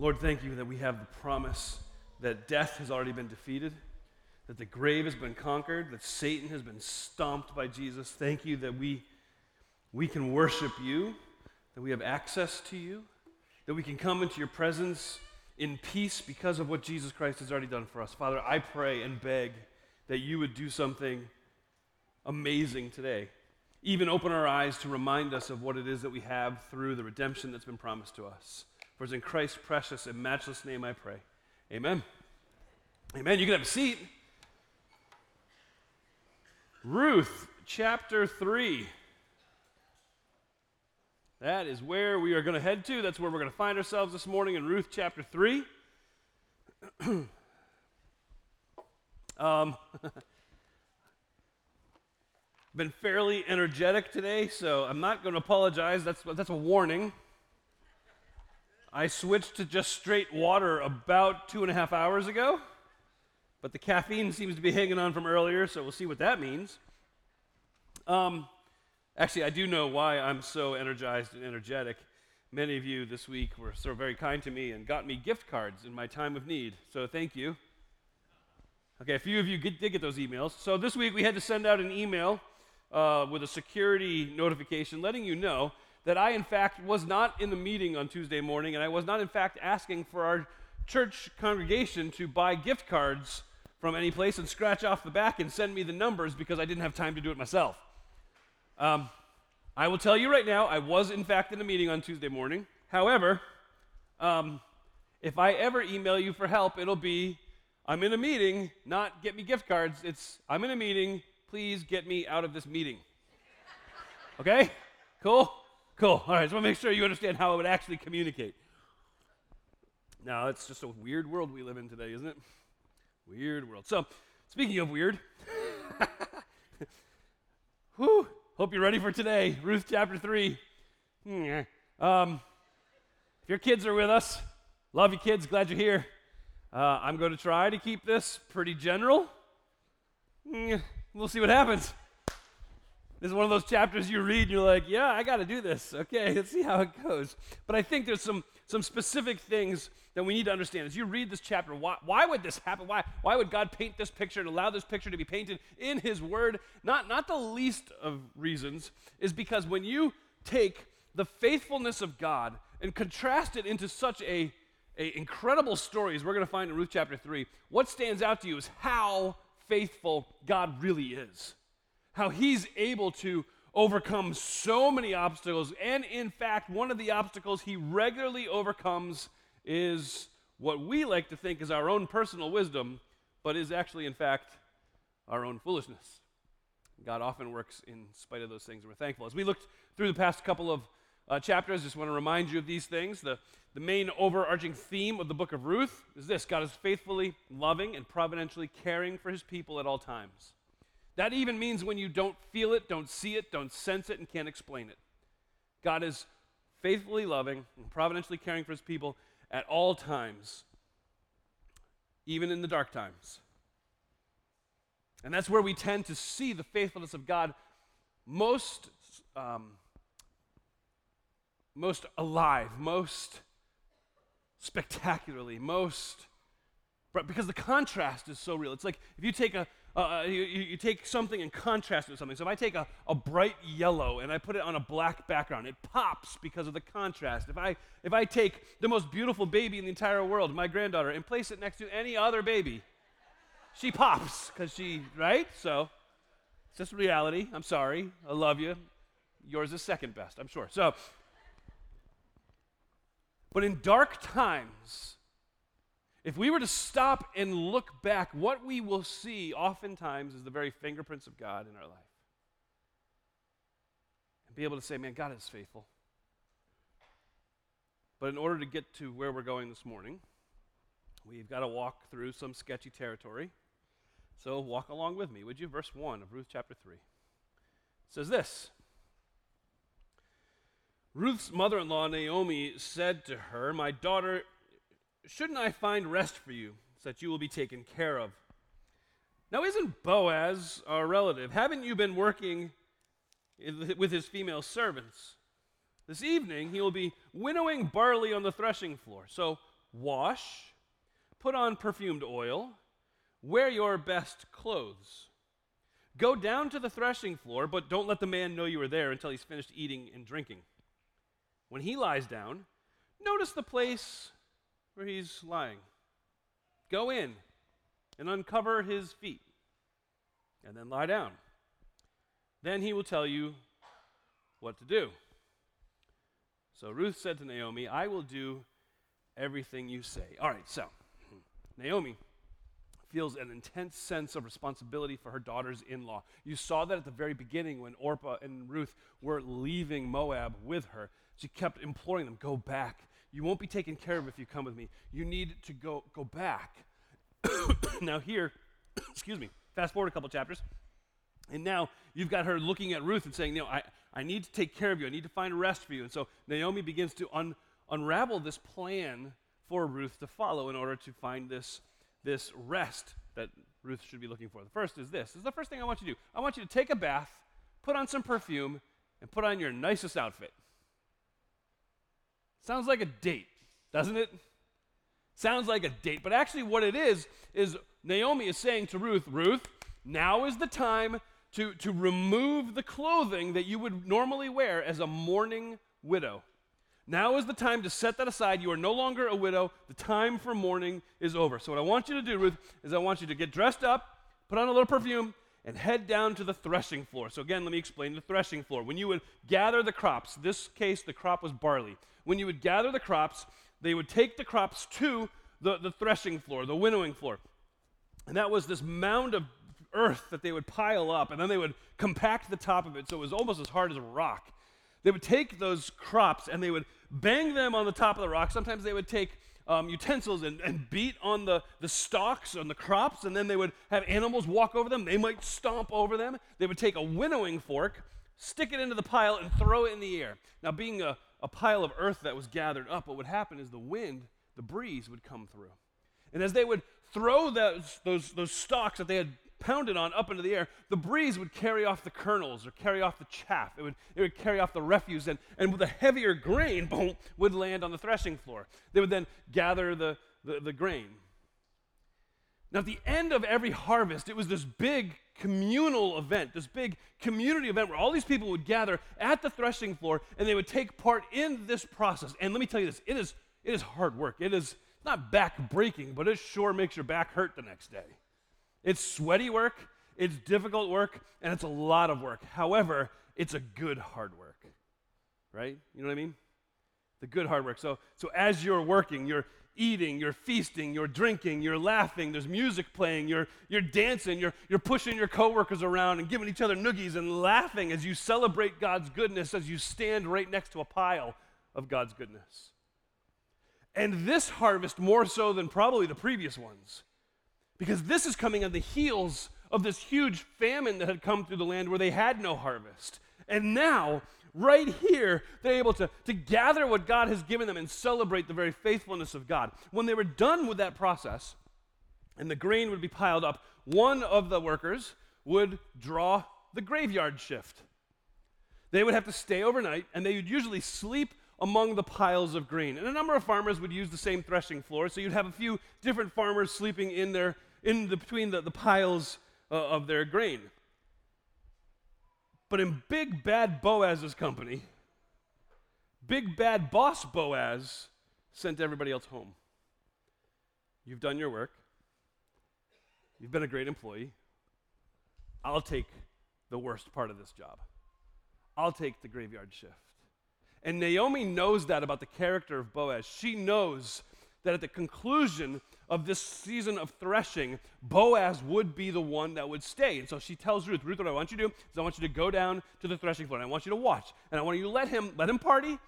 Lord, thank you that we have the promise that death has already been defeated, that the grave has been conquered, that Satan has been stomped by Jesus. Thank you that we, we can worship you, that we have access to you, that we can come into your presence in peace because of what Jesus Christ has already done for us. Father, I pray and beg that you would do something amazing today. Even open our eyes to remind us of what it is that we have through the redemption that's been promised to us. For it's in Christ's precious and matchless name I pray. Amen. Amen. You can have a seat. Ruth chapter 3. That is where we are going to head to. That's where we're going to find ourselves this morning in Ruth chapter 3. um, been fairly energetic today, so I'm not going to apologize. That's, that's a warning. I switched to just straight water about two and a half hours ago, but the caffeine seems to be hanging on from earlier, so we'll see what that means. Um, actually, I do know why I'm so energized and energetic. Many of you this week were so very kind to me and got me gift cards in my time of need, so thank you. Okay, a few of you did get those emails. So this week we had to send out an email uh, with a security notification letting you know that I, in fact, was not in the meeting on Tuesday morning, and I was not, in fact, asking for our church congregation to buy gift cards from any place and scratch off the back and send me the numbers because I didn't have time to do it myself. Um, I will tell you right now, I was, in fact, in a meeting on Tuesday morning. However, um, if I ever email you for help, it'll be I'm in a meeting, not get me gift cards. It's I'm in a meeting, please get me out of this meeting. Okay? Cool? Cool. All right, so I want to make sure you understand how I would actually communicate. Now, it's just a weird world we live in today, isn't it? Weird world. So, speaking of weird, whew, hope you're ready for today. Ruth chapter 3. Um, if your kids are with us, love you kids, glad you're here. Uh, I'm going to try to keep this pretty general. We'll see what happens. This is one of those chapters you read and you're like, yeah, I got to do this. Okay, let's see how it goes. But I think there's some, some specific things that we need to understand. As you read this chapter, why, why would this happen? Why, why would God paint this picture and allow this picture to be painted in His Word? Not, not the least of reasons is because when you take the faithfulness of God and contrast it into such a, a incredible story as we're going to find in Ruth chapter 3, what stands out to you is how faithful God really is how he's able to overcome so many obstacles. And in fact, one of the obstacles he regularly overcomes is what we like to think is our own personal wisdom, but is actually, in fact, our own foolishness. God often works in spite of those things, and we're thankful. As we looked through the past couple of uh, chapters, just want to remind you of these things. The, the main overarching theme of the book of Ruth is this God is faithfully loving and providentially caring for his people at all times. That even means when you don't feel it, don't see it, don't sense it, and can't explain it. God is faithfully loving and providentially caring for his people at all times, even in the dark times. And that's where we tend to see the faithfulness of God most, um, most alive, most spectacularly, most, because the contrast is so real. It's like if you take a, uh, uh, you, you, take something and contrast it with something. So if I take a, a bright yellow and I put it on a black background, it pops because of the contrast. If I, if I take the most beautiful baby in the entire world, my granddaughter, and place it next to any other baby, she pops because she, right? So it's just reality. I'm sorry. I love you. Yours is second best, I'm sure. So, but in dark times, if we were to stop and look back, what we will see oftentimes is the very fingerprints of God in our life. And be able to say, man, God is faithful. But in order to get to where we're going this morning, we've got to walk through some sketchy territory. So walk along with me, would you? Verse 1 of Ruth chapter 3. It says this Ruth's mother in law, Naomi, said to her, My daughter, Shouldn't I find rest for you, so that you will be taken care of? Now, isn't Boaz our relative? Haven't you been working with his female servants? This evening, he will be winnowing barley on the threshing floor. So Wash, put on perfumed oil, wear your best clothes. Go down to the threshing floor, but don't let the man know you are there until he's finished eating and drinking. When he lies down, notice the place where he's lying. Go in and uncover his feet, and then lie down. Then he will tell you what to do. So Ruth said to Naomi, I will do everything you say. All right, so hmm, Naomi feels an intense sense of responsibility for her daughters in law. You saw that at the very beginning when Orpah and Ruth were leaving Moab with her. She kept imploring them, Go back. You won't be taken care of if you come with me. You need to go, go back. now, here, excuse me, fast forward a couple chapters. And now you've got her looking at Ruth and saying, You know, I, I need to take care of you. I need to find rest for you. And so Naomi begins to un, unravel this plan for Ruth to follow in order to find this, this rest that Ruth should be looking for. The first is this. This is the first thing I want you to do. I want you to take a bath, put on some perfume, and put on your nicest outfit. Sounds like a date, doesn't it? Sounds like a date. But actually, what it is, is Naomi is saying to Ruth, Ruth, now is the time to, to remove the clothing that you would normally wear as a mourning widow. Now is the time to set that aside. You are no longer a widow. The time for mourning is over. So, what I want you to do, Ruth, is I want you to get dressed up, put on a little perfume, and head down to the threshing floor. So, again, let me explain the threshing floor. When you would gather the crops, this case, the crop was barley. When you would gather the crops, they would take the crops to the, the threshing floor, the winnowing floor. And that was this mound of earth that they would pile up, and then they would compact the top of it so it was almost as hard as a rock. They would take those crops and they would bang them on the top of the rock. Sometimes they would take um, utensils and, and beat on the, the stalks on the crops, and then they would have animals walk over them. They might stomp over them. They would take a winnowing fork, stick it into the pile, and throw it in the air. Now, being a, a pile of earth that was gathered up, what would happen is the wind, the breeze would come through. And as they would throw those, those, those stalks that they had pounded on up into the air, the breeze would carry off the kernels or carry off the chaff. It would, it would carry off the refuse, and, and with a heavier grain boom, would land on the threshing floor. They would then gather the, the, the grain. Now, at the end of every harvest, it was this big communal event, this big community event where all these people would gather at the threshing floor and they would take part in this process. And let me tell you this it is, it is hard work. It is not back breaking, but it sure makes your back hurt the next day. It's sweaty work, it's difficult work, and it's a lot of work. However, it's a good hard work. Right? You know what I mean? The good hard work. So, so as you're working, you're eating, you're feasting, you're drinking, you're laughing, there's music playing, you're, you're dancing, you're, you're pushing your coworkers around and giving each other noogies and laughing as you celebrate God's goodness as you stand right next to a pile of God's goodness. And this harvest, more so than probably the previous ones, because this is coming on the heels of this huge famine that had come through the land where they had no harvest. And now, right here, they're able to, to gather what God has given them and celebrate the very faithfulness of God. When they were done with that process, and the grain would be piled up, one of the workers would draw the graveyard shift. They would have to stay overnight, and they would usually sleep among the piles of grain. And a number of farmers would use the same threshing floor, so you'd have a few different farmers sleeping in their in the, between the, the piles uh, of their grain. But in big bad Boaz's company, big bad boss Boaz sent everybody else home. You've done your work. You've been a great employee. I'll take the worst part of this job. I'll take the graveyard shift. And Naomi knows that about the character of Boaz. She knows that at the conclusion of this season of threshing, Boaz would be the one that would stay. And so she tells Ruth, Ruth, what I want you to do is I want you to go down to the threshing floor and I want you to watch. And I want you to let him, let him party,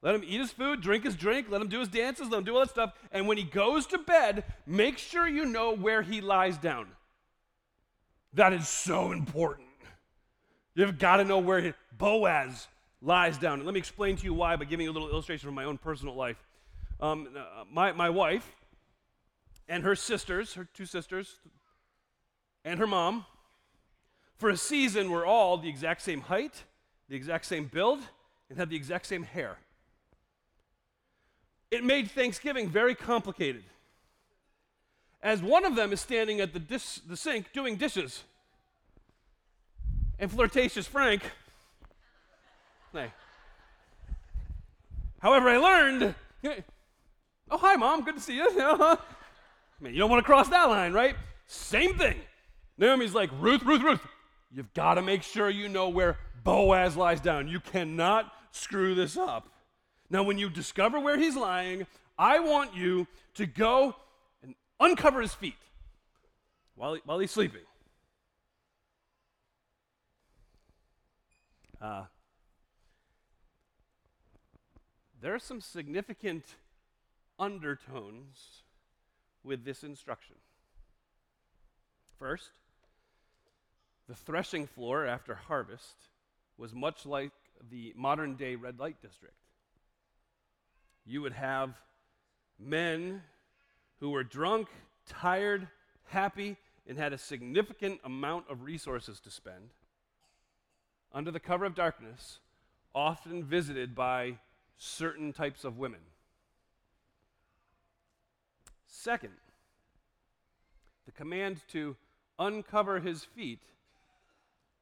let him eat his food, drink his drink, let him do his dances, let him do all that stuff. And when he goes to bed, make sure you know where he lies down. That is so important. You've got to know where he, Boaz lies down. And let me explain to you why by giving you a little illustration from my own personal life. Um, uh, my, my wife and her sisters, her two sisters, and her mom, for a season were all the exact same height, the exact same build, and had the exact same hair. it made Thanksgiving very complicated. As one of them is standing at the, dis- the sink doing dishes, and flirtatious Frank. However, I learned, oh, hi, mom, good to see you. Man, you don't want to cross that line, right? Same thing. Naomi's like, Ruth, Ruth, Ruth, you've got to make sure you know where Boaz lies down. You cannot screw this up. Now, when you discover where he's lying, I want you to go and uncover his feet while, he, while he's sleeping. Uh, there are some significant undertones with this instruction. First, the threshing floor after harvest was much like the modern day red light district. You would have men who were drunk, tired, happy, and had a significant amount of resources to spend under the cover of darkness, often visited by certain types of women. Second, the command to uncover his feet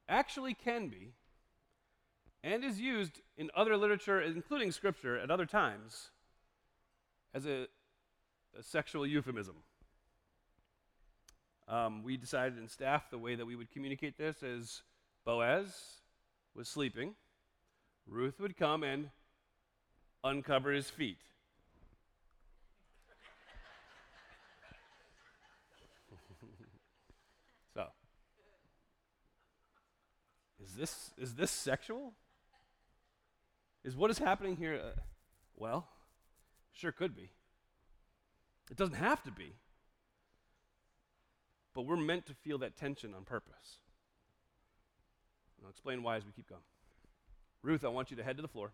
actually can be and is used in other literature, including scripture, at other times as a, a sexual euphemism. Um, we decided in staff the way that we would communicate this is Boaz was sleeping, Ruth would come and uncover his feet. so, is this is this sexual? Is what is happening here? Uh, well, sure could be. It doesn't have to be. But we're meant to feel that tension on purpose. I'll explain why as we keep going. Ruth, I want you to head to the floor.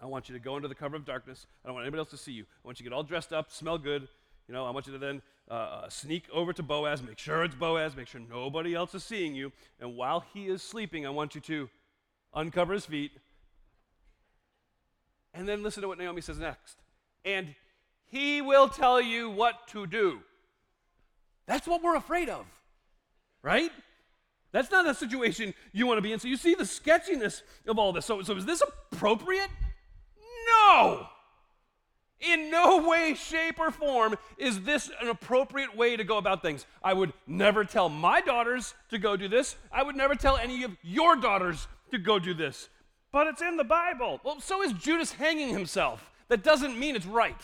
I want you to go under the cover of darkness. I don't want anybody else to see you. I want you to get all dressed up, smell good. You know, I want you to then uh, uh, sneak over to Boaz, make sure it's Boaz, make sure nobody else is seeing you. And while he is sleeping, I want you to uncover his feet. And then listen to what Naomi says next. And he will tell you what to do. That's what we're afraid of, right? That's not a situation you want to be in. So you see the sketchiness of all this. So, so is this appropriate? No! In no way, shape, or form is this an appropriate way to go about things. I would never tell my daughters to go do this. I would never tell any of your daughters to go do this. But it's in the Bible. Well, so is Judas hanging himself. That doesn't mean it's right.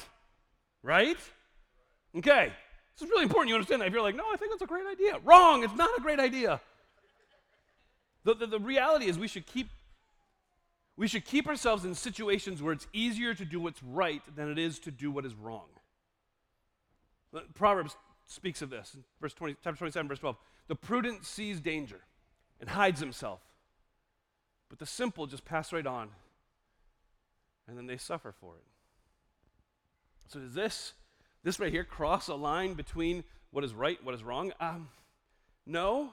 Right? Okay. This is really important you understand that. If you're like, no, I think that's a great idea. Wrong. It's not a great idea. The, the, the reality is we should keep we should keep ourselves in situations where it's easier to do what's right than it is to do what is wrong. Proverbs speaks of this, verse 20, chapter 27, verse 12. The prudent sees danger and hides himself, but the simple just pass right on, and then they suffer for it. So does this, this right here, cross a line between what is right, what is wrong? Um, no,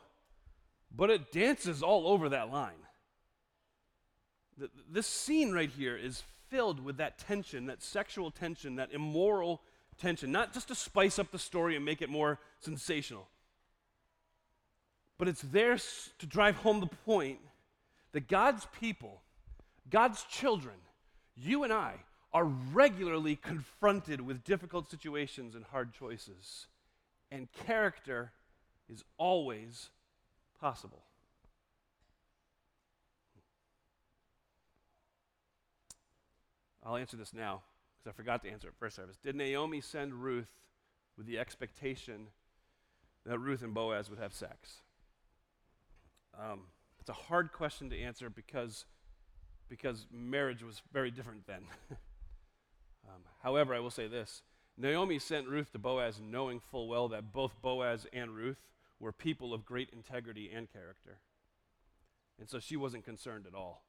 but it dances all over that line. This scene right here is filled with that tension, that sexual tension, that immoral tension, not just to spice up the story and make it more sensational, but it's there to drive home the point that God's people, God's children, you and I, are regularly confronted with difficult situations and hard choices. And character is always possible. I'll answer this now because I forgot to answer it first service. Did Naomi send Ruth with the expectation that Ruth and Boaz would have sex? Um, it's a hard question to answer because, because marriage was very different then. um, however, I will say this Naomi sent Ruth to Boaz knowing full well that both Boaz and Ruth were people of great integrity and character. And so she wasn't concerned at all.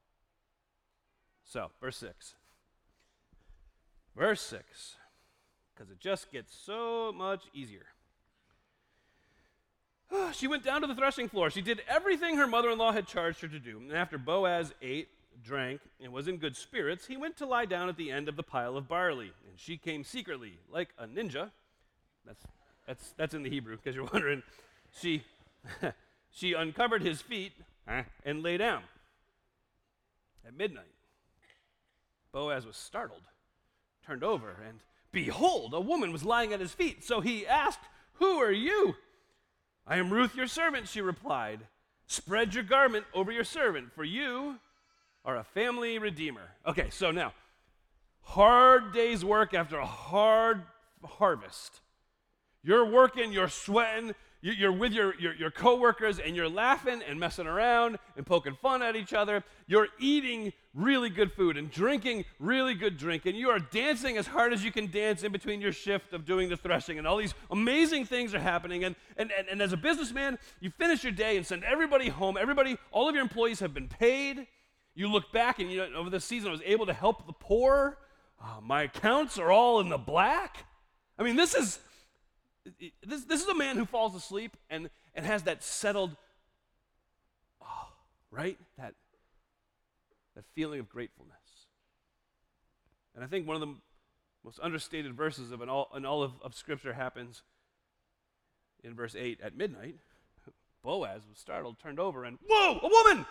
So, verse 6. Verse 6, because it just gets so much easier. she went down to the threshing floor. She did everything her mother in law had charged her to do. And after Boaz ate, drank, and was in good spirits, he went to lie down at the end of the pile of barley. And she came secretly, like a ninja. That's, that's, that's in the Hebrew, because you're wondering. She, she uncovered his feet and lay down. At midnight, Boaz was startled, turned over, and behold, a woman was lying at his feet. So he asked, Who are you? I am Ruth, your servant, she replied. Spread your garment over your servant, for you are a family redeemer. Okay, so now, hard day's work after a hard harvest. You're working, you're sweating, you're with your, your, your coworkers and you're laughing and messing around and poking fun at each other. You're eating really good food and drinking really good drink. And you are dancing as hard as you can dance in between your shift of doing the threshing. And all these amazing things are happening. And, and, and, and as a businessman, you finish your day and send everybody home. Everybody, all of your employees have been paid. You look back and you know, over the season, I was able to help the poor. Uh, my accounts are all in the black. I mean, this is this, this is a man who falls asleep and, and has that settled, oh, right? That, that feeling of gratefulness. And I think one of the most understated verses of an all, in all of, of Scripture happens in verse 8 at midnight. Boaz was startled, turned over, and whoa, a woman!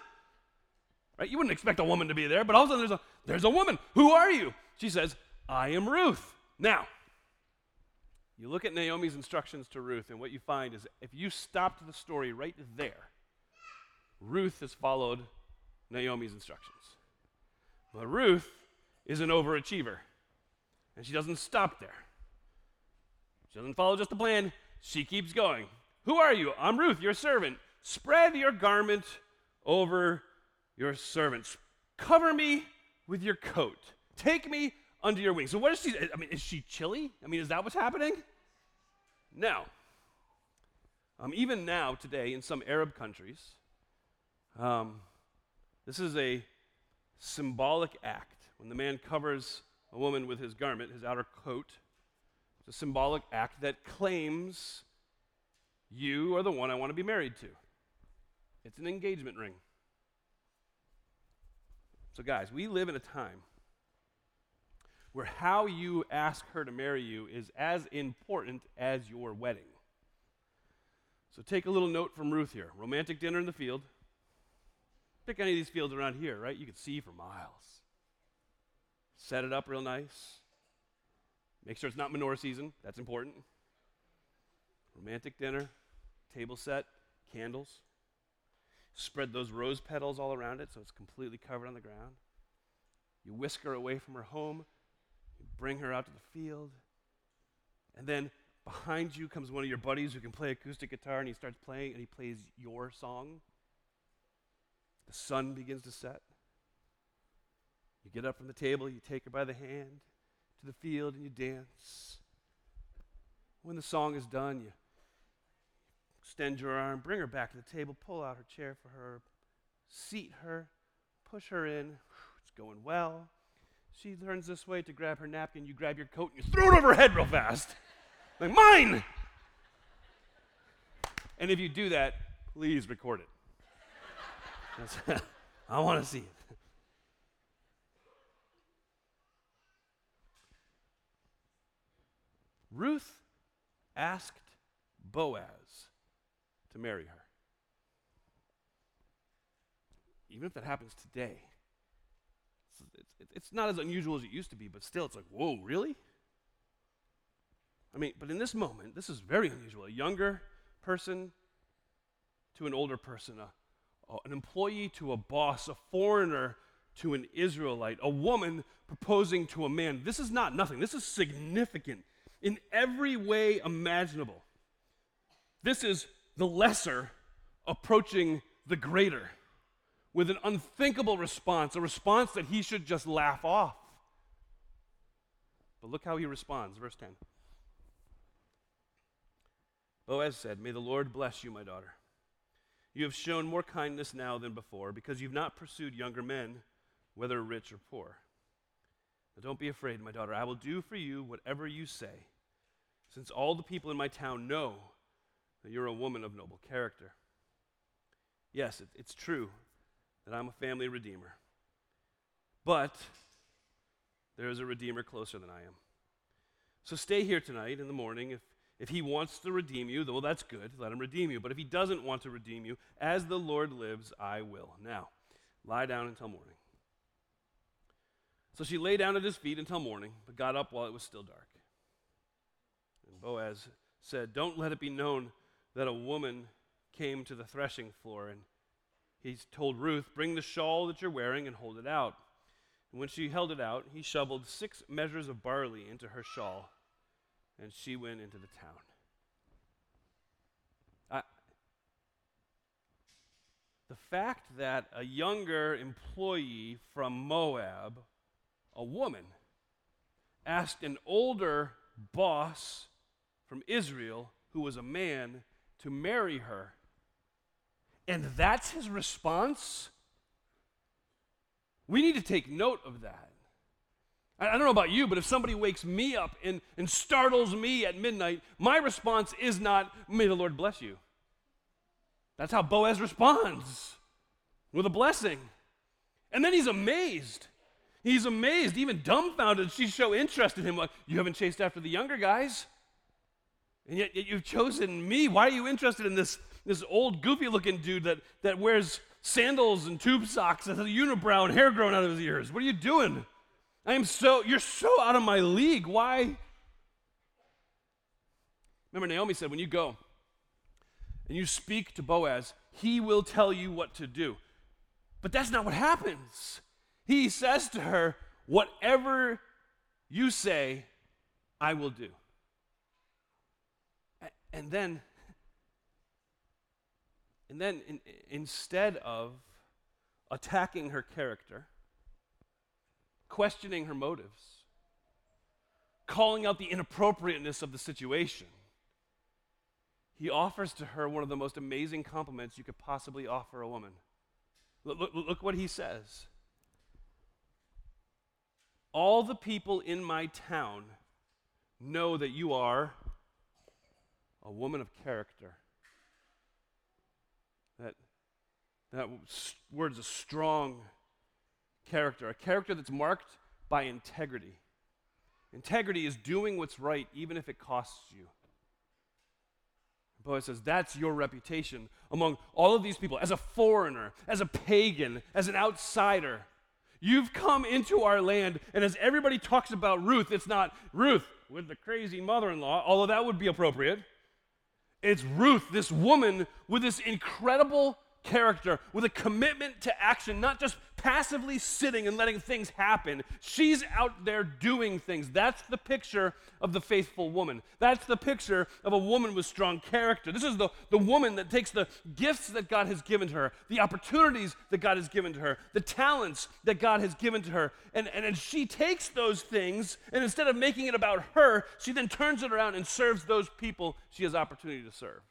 Right? You wouldn't expect a woman to be there, but all of a sudden there's a, there's a woman. Who are you? She says, I am Ruth. Now, you look at Naomi's instructions to Ruth, and what you find is if you stopped the story right there, Ruth has followed Naomi's instructions. But Ruth is an overachiever, and she doesn't stop there. She doesn't follow just the plan, she keeps going. Who are you? I'm Ruth, your servant. Spread your garment over your servants. Cover me with your coat. Take me under your wings. So what is she? I mean, is she chilly? I mean, is that what's happening? Now, um, even now, today, in some Arab countries, um, this is a symbolic act. When the man covers a woman with his garment, his outer coat, it's a symbolic act that claims you are the one I want to be married to. It's an engagement ring. So, guys, we live in a time where how you ask her to marry you is as important as your wedding. So take a little note from Ruth here romantic dinner in the field. Pick any of these fields around here, right? You can see for miles. Set it up real nice. Make sure it's not menorah season, that's important. Romantic dinner, table set, candles. Spread those rose petals all around it so it's completely covered on the ground. You whisk her away from her home bring her out to the field. And then behind you comes one of your buddies who can play acoustic guitar, and he starts playing, and he plays your song. The sun begins to set. You get up from the table, you take her by the hand to the field, and you dance. When the song is done, you extend your arm, bring her back to the table, pull out her chair for her, seat her, push her in. It's going well. She turns this way to grab her napkin. You grab your coat and you throw it over her head real fast. Like, mine! And if you do that, please record it. I want to see it. Ruth asked Boaz to marry her. Even if that happens today, it's, it's not as unusual as it used to be, but still, it's like, whoa, really? I mean, but in this moment, this is very unusual. A younger person to an older person, a, an employee to a boss, a foreigner to an Israelite, a woman proposing to a man. This is not nothing. This is significant in every way imaginable. This is the lesser approaching the greater with an unthinkable response, a response that he should just laugh off. But look how he responds, verse 10. Boaz said, May the Lord bless you, my daughter. You have shown more kindness now than before, because you've not pursued younger men, whether rich or poor. Now don't be afraid, my daughter. I will do for you whatever you say, since all the people in my town know that you're a woman of noble character. Yes, it, it's true that I'm a family redeemer. but there is a Redeemer closer than I am. So stay here tonight in the morning. If, if he wants to redeem you, well, that's good. Let him redeem you. But if he doesn't want to redeem you, as the Lord lives, I will. Now, lie down until morning. So she lay down at his feet until morning, but got up while it was still dark. And Boaz said, Don't let it be known that a woman came to the threshing floor. And he told Ruth, Bring the shawl that you're wearing and hold it out. And when she held it out, he shoveled six measures of barley into her shawl, and she went into the town. The fact that a younger employee from Moab a woman asked an older boss from Israel, who was a man, to marry her. And that's his response? We need to take note of that. I don't know about you, but if somebody wakes me up and, and startles me at midnight, my response is not, May the Lord bless you. That's how Boaz responds with a blessing. And then he's amazed. He's amazed, even dumbfounded. She's so interested in him. Like, you haven't chased after the younger guys. And yet, yet you've chosen me. Why are you interested in this, this old, goofy looking dude that, that wears sandals and tube socks and has a unibrow and hair growing out of his ears? What are you doing? I am so, you're so out of my league. Why? Remember, Naomi said, when you go and you speak to Boaz, he will tell you what to do. But that's not what happens. He says to her, Whatever you say, I will do. And then, and then in, instead of attacking her character, questioning her motives, calling out the inappropriateness of the situation, he offers to her one of the most amazing compliments you could possibly offer a woman. Look, look, look what he says. All the people in my town know that you are a woman of character. That, that word is a strong character, a character that's marked by integrity. Integrity is doing what's right, even if it costs you. Boaz says, That's your reputation among all of these people, as a foreigner, as a pagan, as an outsider. You've come into our land, and as everybody talks about Ruth, it's not Ruth with the crazy mother in law, although that would be appropriate. It's Ruth, this woman with this incredible character with a commitment to action, not just passively sitting and letting things happen. She's out there doing things. That's the picture of the faithful woman. That's the picture of a woman with strong character. This is the, the woman that takes the gifts that God has given to her, the opportunities that God has given to her, the talents that God has given to her, and, and, and she takes those things, and instead of making it about her, she then turns it around and serves those people she has opportunity to serve.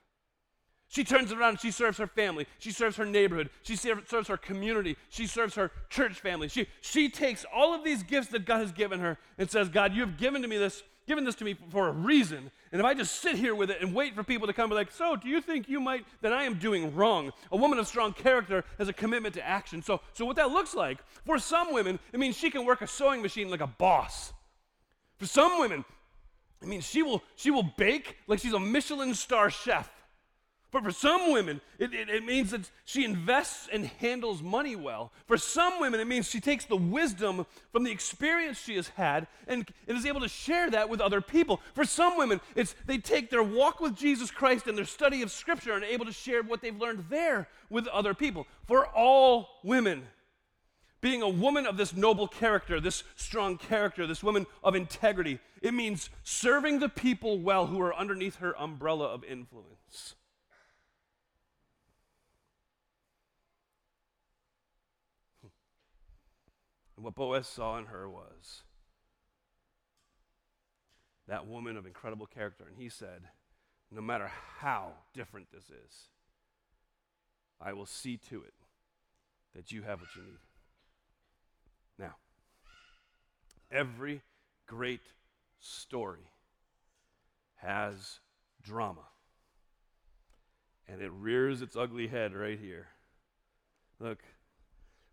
She turns around she serves her family. She serves her neighborhood. She serves her community. She serves her church family. She, she takes all of these gifts that God has given her and says, God, you have given to me this, given this to me for a reason. And if I just sit here with it and wait for people to come and like, so do you think you might, that I am doing wrong? A woman of strong character has a commitment to action. So, so what that looks like, for some women, it means she can work a sewing machine like a boss. For some women, it means she will, she will bake like she's a Michelin star chef. But for some women, it, it, it, means that she invests and handles money well. For some women, it means she takes the wisdom from the experience she has had and, and is able to share that with other people. For some women, it's they take their walk with Jesus Christ and their study of Scripture and are able to share what they've learned there with other people. For all women, being a woman of this noble character, this strong character, this woman of integrity, it means serving the people well who are underneath her umbrella of influence. What Boaz saw in her was that woman of incredible character. And he said, No matter how different this is, I will see to it that you have what you need. Now, every great story has drama. And it rears its ugly head right here. Look,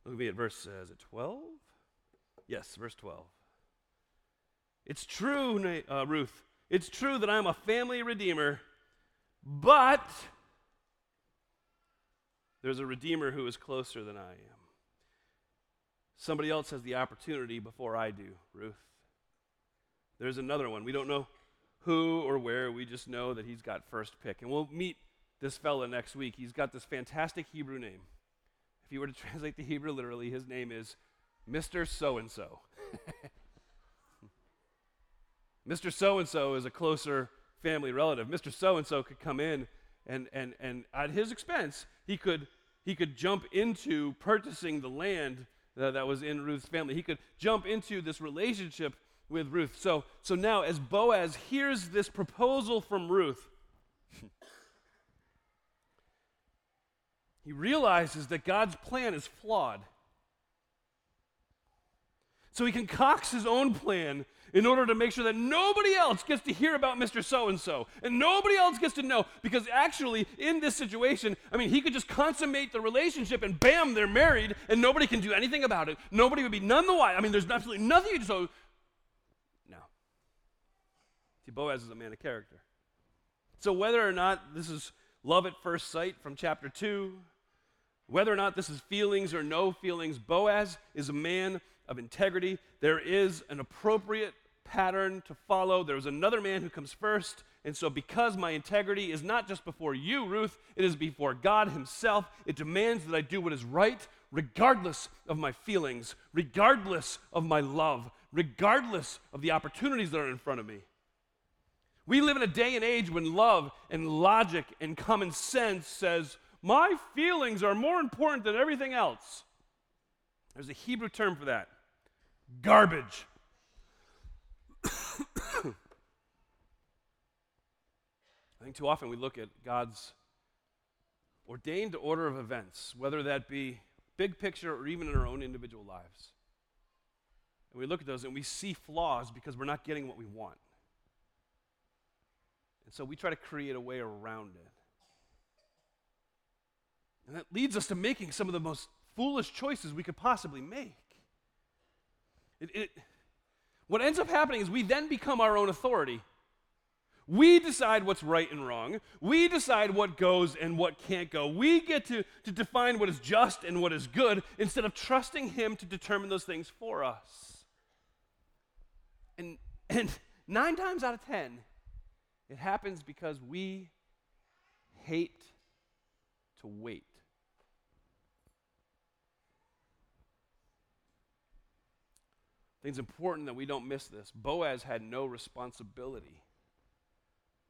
look at me at verse, is it 12? Yes, verse 12. It's true, uh, Ruth. It's true that I'm a family redeemer, but there's a redeemer who is closer than I am. Somebody else has the opportunity before I do, Ruth. There's another one. We don't know who or where, we just know that he's got first pick. And we'll meet this fella next week. He's got this fantastic Hebrew name. If you were to translate the Hebrew literally, his name is Mr. So and so. Mr. So and so is a closer family relative. Mr. So and so could come in and, and, and at his expense, he could, he could jump into purchasing the land that, that was in Ruth's family. He could jump into this relationship with Ruth. So, so now, as Boaz hears this proposal from Ruth, he realizes that God's plan is flawed. So he concocts his own plan in order to make sure that nobody else gets to hear about Mr. So and so and nobody else gets to know. Because actually, in this situation, I mean, he could just consummate the relationship and bam, they're married and nobody can do anything about it. Nobody would be none the wiser. I mean, there's absolutely nothing. you can So, no. See, Boaz is a man of character. So, whether or not this is love at first sight from chapter 2, whether or not this is feelings or no feelings, Boaz is a man of integrity. There is an appropriate pattern to follow. There's another man who comes first. And so, because my integrity is not just before you, Ruth, it is before God Himself, it demands that I do what is right, regardless of my feelings, regardless of my love, regardless of the opportunities that are in front of me. We live in a day and age when love and logic and common sense says, my feelings are more important than everything else. There's a Hebrew term for that garbage. I think too often we look at God's ordained order of events, whether that be big picture or even in our own individual lives. And we look at those and we see flaws because we're not getting what we want. And so we try to create a way around it. And that leads us to making some of the most foolish choices we could possibly make. It, it, what ends up happening is we then become our own authority. We decide what's right and wrong. We decide what goes and what can't go. We get to, to define what is just and what is good instead of trusting Him to determine those things for us. And, and nine times out of ten, it happens because we hate to wait. I think it's important that we don't miss this. Boaz had no responsibility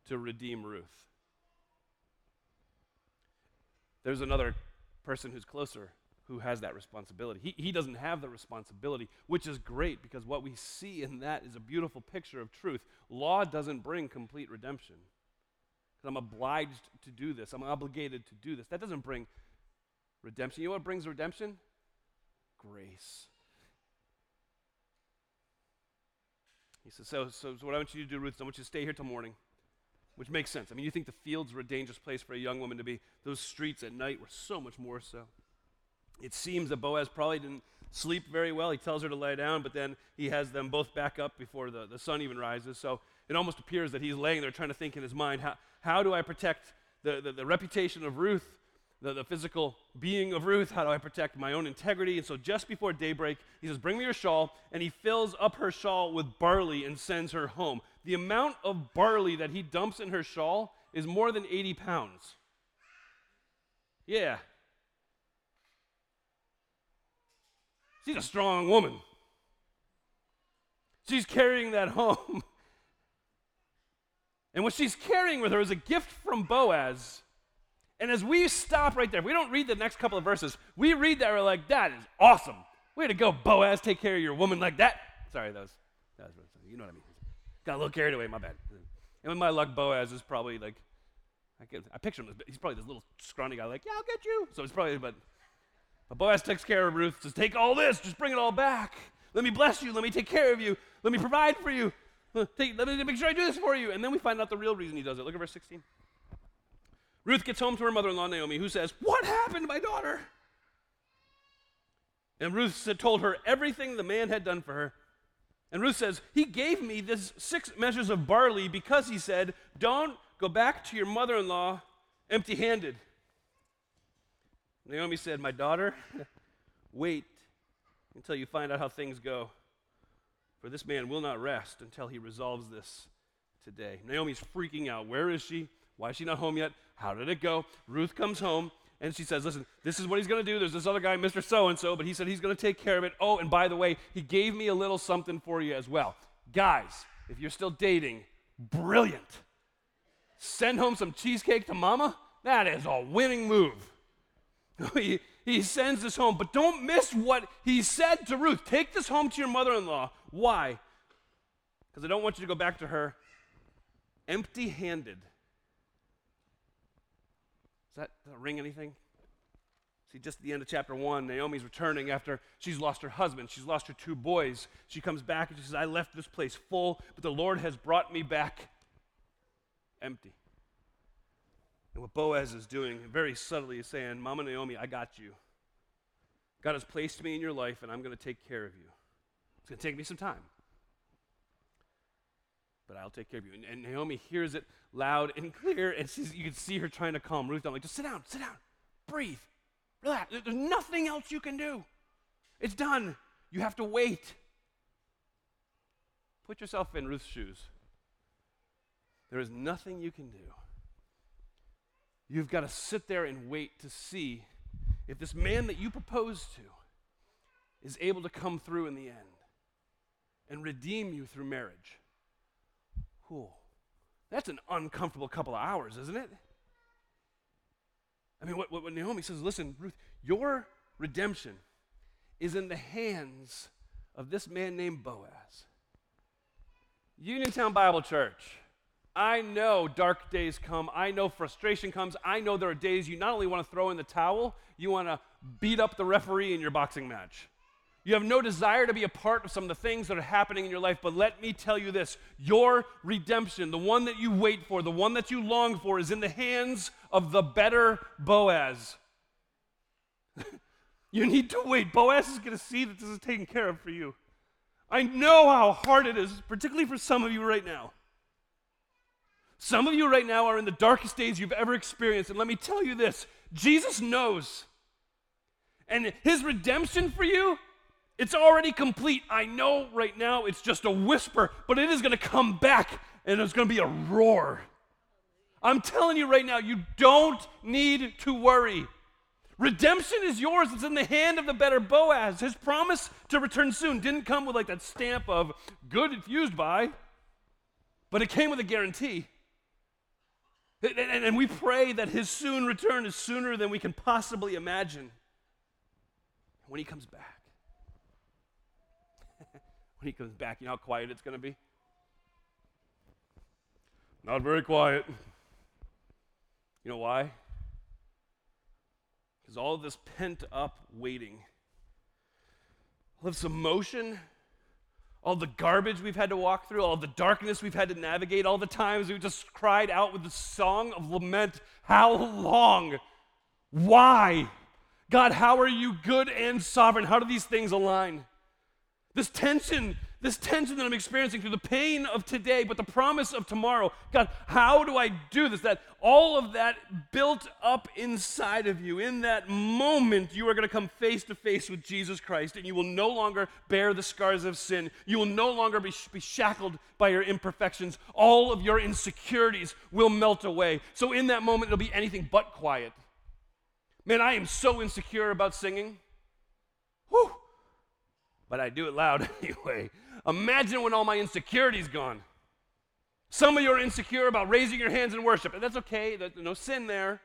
to redeem Ruth. There's another person who's closer who has that responsibility. He, he doesn't have the responsibility, which is great because what we see in that is a beautiful picture of truth. Law doesn't bring complete redemption. Because I'm obliged to do this, I'm obligated to do this. That doesn't bring redemption. You know what brings redemption? Grace. He says, so, so, so what I want you to do, Ruth, is I want you to stay here till morning, which makes sense. I mean, you think the fields were a dangerous place for a young woman to be. Those streets at night were so much more so. It seems that Boaz probably didn't sleep very well. He tells her to lie down, but then he has them both back up before the, the sun even rises. So it almost appears that he's laying there trying to think in his mind, how, how do I protect the, the, the reputation of Ruth the, the physical being of Ruth. How do I protect my own integrity? And so just before daybreak, he says, Bring me your shawl. And he fills up her shawl with barley and sends her home. The amount of barley that he dumps in her shawl is more than 80 pounds. Yeah. She's a strong woman. She's carrying that home. And what she's carrying with her is a gift from Boaz and as we stop right there, if we don't read the next couple of verses, we read that, we're like, that is awesome. Way to go, Boaz, take care of your woman like that. Sorry, that was, that was you know what I mean. Got a little carried away, my bad. And with my luck, Boaz is probably like, I, get, I picture him he's probably this little scrawny guy, like, yeah, I'll get you. So it's probably, but, but Boaz takes care of Ruth, says, take all this, just bring it all back. Let me bless you, let me take care of you, let me provide for you, let me make sure I do this for you. And then we find out the real reason he does it. Look at verse 16. Ruth gets home to her mother in law, Naomi, who says, What happened to my daughter? And Ruth said, told her everything the man had done for her. And Ruth says, He gave me this six measures of barley because he said, Don't go back to your mother in law empty handed. Naomi said, My daughter, wait until you find out how things go. For this man will not rest until he resolves this today. Naomi's freaking out. Where is she? Why is she not home yet? How did it go? Ruth comes home and she says, Listen, this is what he's going to do. There's this other guy, Mr. So and so, but he said he's going to take care of it. Oh, and by the way, he gave me a little something for you as well. Guys, if you're still dating, brilliant. Send home some cheesecake to mama? That is a winning move. he, he sends this home, but don't miss what he said to Ruth. Take this home to your mother in law. Why? Because I don't want you to go back to her empty handed. Does that, does that ring anything? See, just at the end of chapter one, Naomi's returning after she's lost her husband. She's lost her two boys. She comes back and she says, I left this place full, but the Lord has brought me back empty. And what Boaz is doing, very subtly, is saying, Mama Naomi, I got you. God has placed me in your life, and I'm going to take care of you. It's going to take me some time, but I'll take care of you. And, and Naomi hears it loud and clear, and she's, you can see her trying to calm Ruth down. Like, just sit down, sit down, breathe, relax. There's nothing else you can do. It's done. You have to wait. Put yourself in Ruth's shoes. There is nothing you can do. You've got to sit there and wait to see if this man that you propose to is able to come through in the end and redeem you through marriage. That's an uncomfortable couple of hours, isn't it? I mean, what, what, what Naomi says, listen, Ruth, your redemption is in the hands of this man named Boaz. Uniontown Bible Church. I know dark days come. I know frustration comes. I know there are days you not only want to throw in the towel, you want to beat up the referee in your boxing match. You have no desire to be a part of some of the things that are happening in your life, but let me tell you this your redemption, the one that you wait for, the one that you long for, is in the hands of the better Boaz. you need to wait. Boaz is going to see that this is taken care of for you. I know how hard it is, particularly for some of you right now. Some of you right now are in the darkest days you've ever experienced. And let me tell you this Jesus knows. And his redemption for you, it's already complete. I know right now it's just a whisper, but it is going to come back and it's going to be a roar. I'm telling you right now, you don't need to worry. Redemption is yours. It's in the hand of the better Boaz. His promise to return soon didn't come with like that stamp of good infused by, but it came with a guarantee. And, we pray that his soon return is sooner than we can possibly imagine. When he comes back, when he comes back, you know how quiet it's going to be? Not very quiet. You know why? Because all this pent up waiting, all this emotion, all the garbage we've had to walk through, all the darkness we've had to navigate, all the times we just cried out with the song of lament, How long? Why? God, how are you good and sovereign? How do these things align? This tension this tension that I'm experiencing through the pain of today, but the promise of tomorrow. God, how do I do this? That all of that built up inside of you. In that moment, you are going to come face to face with Jesus Christ, and you will no longer bear the scars of sin. You will no longer be, be shackled by your imperfections. All of your insecurities will melt away. So, in that moment, it'll be anything but quiet. Man, I am so insecure about singing. Whew. But I do it loud anyway. Imagine when all my insecurity's gone. Some of you are insecure about raising your hands in worship, and that's okay. There's no sin there.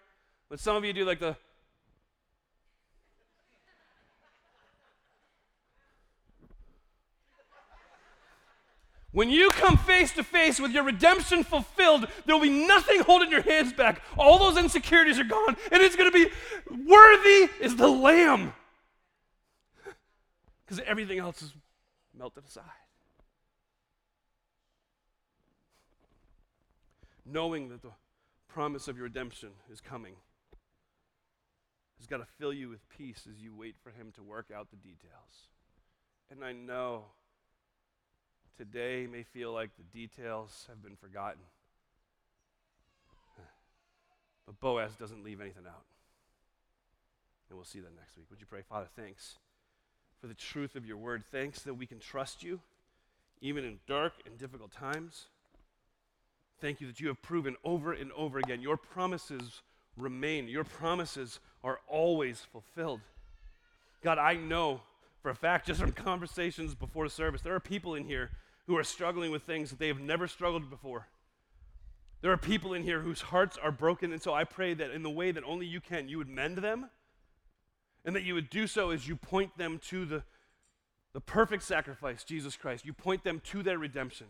But some of you do like the. When you come face to face with your redemption fulfilled, there will be nothing holding your hands back. All those insecurities are gone, and it's going to be worthy is the Lamb. Because everything else is melted aside. knowing that the promise of your redemption is coming. has got to fill you with peace as you wait for Him to work out the details. And I know today may feel like the details have been forgotten. But Boaz doesn't leave anything out. And we'll see that next week. Would you pray, Father, thanks for the truth of your word. Thanks that we can trust you even in dark and difficult times. Thank you that you have proven over and over again your promises remain. Your promises are always fulfilled. God, I know for a fact, just from conversations before service, there are people in here who are struggling with things that they have never struggled before. There are people in here whose hearts are broken, and so I pray that in the way that only you can, you would mend them, and that you would do so as you point them to the, the perfect sacrifice, Jesus Christ. You point them to their redemption.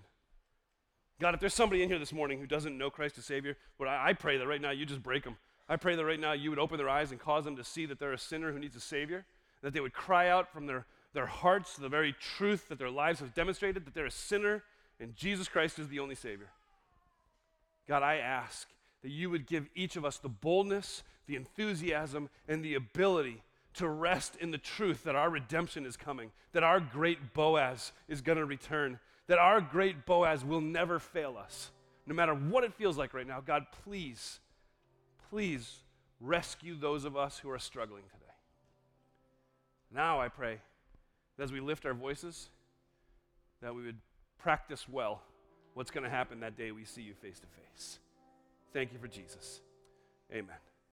God, if there's somebody in here this morning who doesn't know Christ as Savior, Lord, I, I pray that right now you just break them. I pray that right now you would open their eyes and cause them to see that they're a sinner who needs a Savior, that they would cry out from their, their hearts the very truth that their lives have demonstrated that they're a sinner and Jesus Christ is the only Savior. God, I ask that you would give each of us the boldness, the enthusiasm, and the ability to rest in the truth that our redemption is coming, that our great Boaz is going to return, that our great Boaz will never fail us. No matter what it feels like right now, God, please, please rescue those of us who are struggling today. Now I pray that as we lift our voices, that we would practice well what's going to happen that day we see you face to face. Thank you for Jesus. Amen.